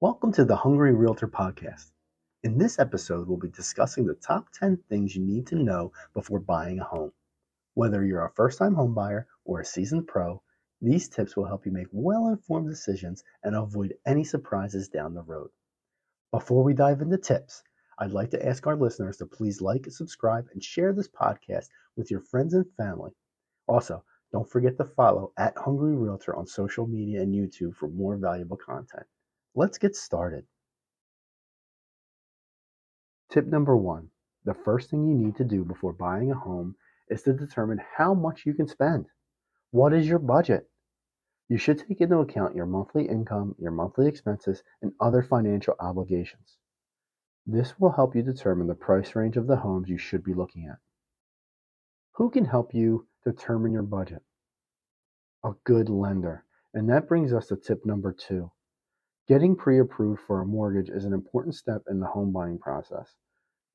Welcome to the Hungry Realtor Podcast. In this episode, we'll be discussing the top 10 things you need to know before buying a home. Whether you're a first time homebuyer or a seasoned pro, these tips will help you make well informed decisions and avoid any surprises down the road. Before we dive into tips, I'd like to ask our listeners to please like, subscribe, and share this podcast with your friends and family. Also, don't forget to follow at Hungry Realtor on social media and YouTube for more valuable content. Let's get started. Tip number one the first thing you need to do before buying a home is to determine how much you can spend. What is your budget? You should take into account your monthly income, your monthly expenses, and other financial obligations. This will help you determine the price range of the homes you should be looking at. Who can help you determine your budget? A good lender. And that brings us to tip number two. Getting pre approved for a mortgage is an important step in the home buying process.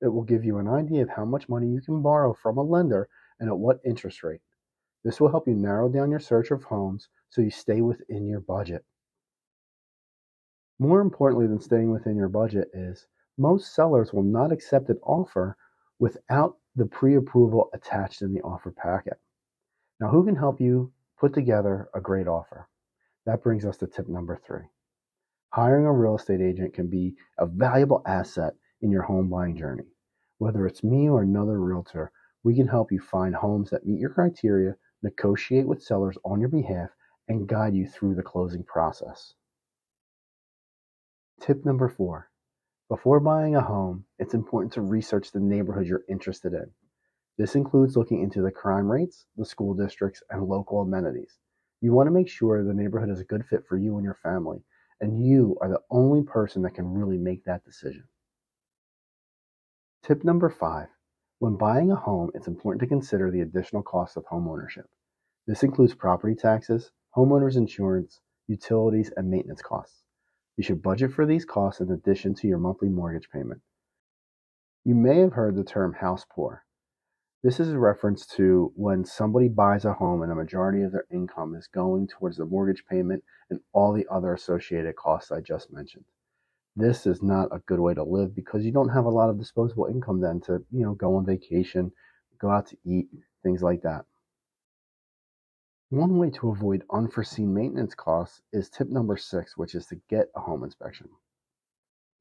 It will give you an idea of how much money you can borrow from a lender and at what interest rate. This will help you narrow down your search of homes so you stay within your budget. More importantly than staying within your budget is most sellers will not accept an offer without the pre approval attached in the offer packet. Now, who can help you put together a great offer? That brings us to tip number three. Hiring a real estate agent can be a valuable asset in your home buying journey. Whether it's me or another realtor, we can help you find homes that meet your criteria, negotiate with sellers on your behalf, and guide you through the closing process. Tip number four before buying a home, it's important to research the neighborhood you're interested in. This includes looking into the crime rates, the school districts, and local amenities. You want to make sure the neighborhood is a good fit for you and your family, and you are the only person that can really make that decision. Tip number five when buying a home, it's important to consider the additional costs of home ownership. This includes property taxes, homeowners insurance, utilities, and maintenance costs. You should budget for these costs in addition to your monthly mortgage payment. You may have heard the term house poor. This is a reference to when somebody buys a home and a majority of their income is going towards the mortgage payment and all the other associated costs I just mentioned. This is not a good way to live because you don't have a lot of disposable income then to, you know, go on vacation, go out to eat, things like that. One way to avoid unforeseen maintenance costs is tip number six, which is to get a home inspection.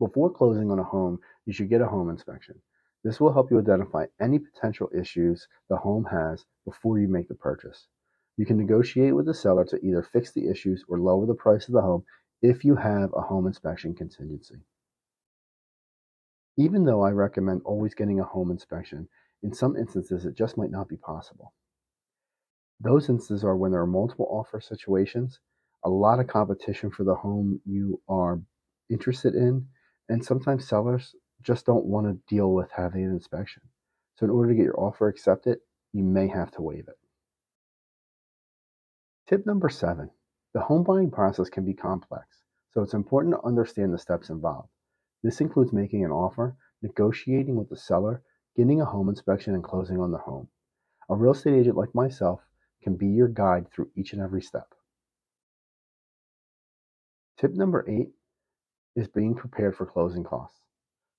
Before closing on a home, you should get a home inspection. This will help you identify any potential issues the home has before you make the purchase. You can negotiate with the seller to either fix the issues or lower the price of the home if you have a home inspection contingency. Even though I recommend always getting a home inspection, in some instances it just might not be possible. Those instances are when there are multiple offer situations, a lot of competition for the home you are interested in, and sometimes sellers just don't want to deal with having an inspection. So, in order to get your offer accepted, you may have to waive it. Tip number seven the home buying process can be complex, so it's important to understand the steps involved. This includes making an offer, negotiating with the seller, getting a home inspection, and closing on the home. A real estate agent like myself can be your guide through each and every step. Tip number eight is being prepared for closing costs.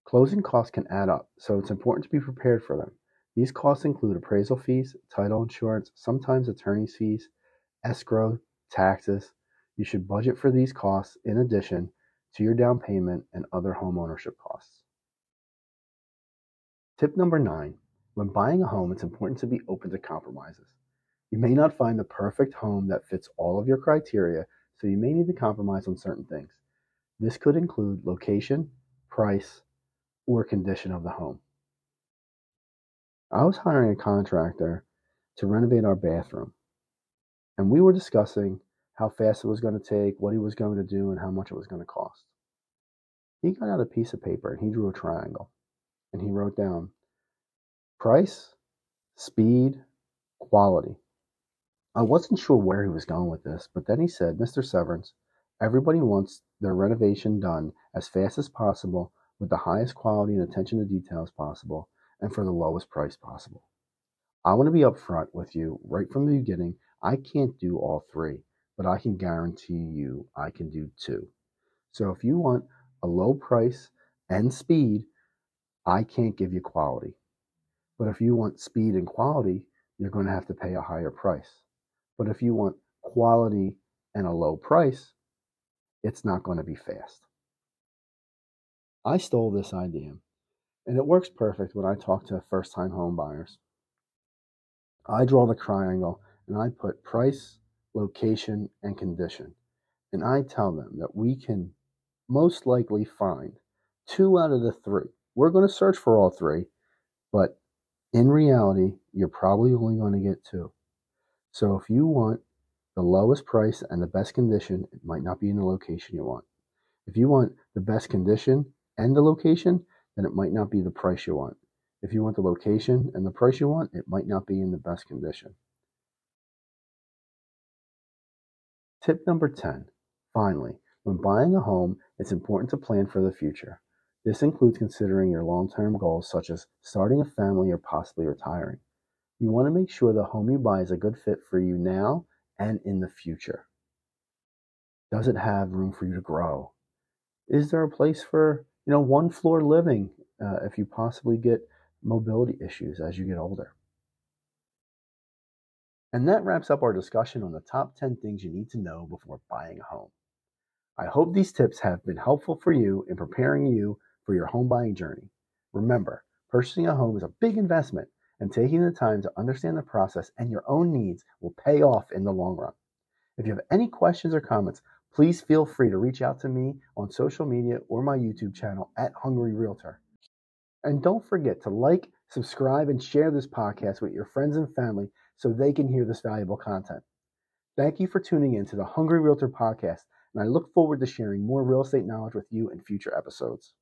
Closing costs can add up, so it's important to be prepared for them. These costs include appraisal fees, title insurance, sometimes attorney's fees, escrow, taxes. You should budget for these costs in addition to your down payment and other home ownership costs. Tip number nine when buying a home, it's important to be open to compromises. You may not find the perfect home that fits all of your criteria, so you may need to compromise on certain things. This could include location, price, or condition of the home. I was hiring a contractor to renovate our bathroom, and we were discussing how fast it was going to take, what he was going to do, and how much it was going to cost. He got out a piece of paper and he drew a triangle and he wrote down price, speed, quality. I wasn't sure where he was going with this, but then he said, Mr. Severance, everybody wants their renovation done as fast as possible with the highest quality and attention to details possible and for the lowest price possible. I want to be upfront with you right from the beginning. I can't do all three, but I can guarantee you I can do two. So if you want a low price and speed, I can't give you quality. But if you want speed and quality, you're going to have to pay a higher price. But if you want quality and a low price, it's not going to be fast. I stole this idea, and it works perfect when I talk to first time home buyers. I draw the triangle and I put price, location, and condition. And I tell them that we can most likely find two out of the three. We're going to search for all three, but in reality, you're probably only going to get two. So if you want the lowest price and the best condition, it might not be in the location you want. If you want the best condition and the location, then it might not be the price you want. If you want the location and the price you want, it might not be in the best condition. Tip number 10. Finally, when buying a home, it's important to plan for the future. This includes considering your long term goals, such as starting a family or possibly retiring. You want to make sure the home you buy is a good fit for you now and in the future. Does it have room for you to grow? Is there a place for you know one floor living uh, if you possibly get mobility issues as you get older? And that wraps up our discussion on the top 10 things you need to know before buying a home. I hope these tips have been helpful for you in preparing you for your home buying journey. Remember, purchasing a home is a big investment, and taking the time to understand the process and your own needs will pay off in the long run. If you have any questions or comments, please feel free to reach out to me on social media or my YouTube channel at Hungry Realtor. And don't forget to like, subscribe, and share this podcast with your friends and family so they can hear this valuable content. Thank you for tuning in to the Hungry Realtor podcast, and I look forward to sharing more real estate knowledge with you in future episodes.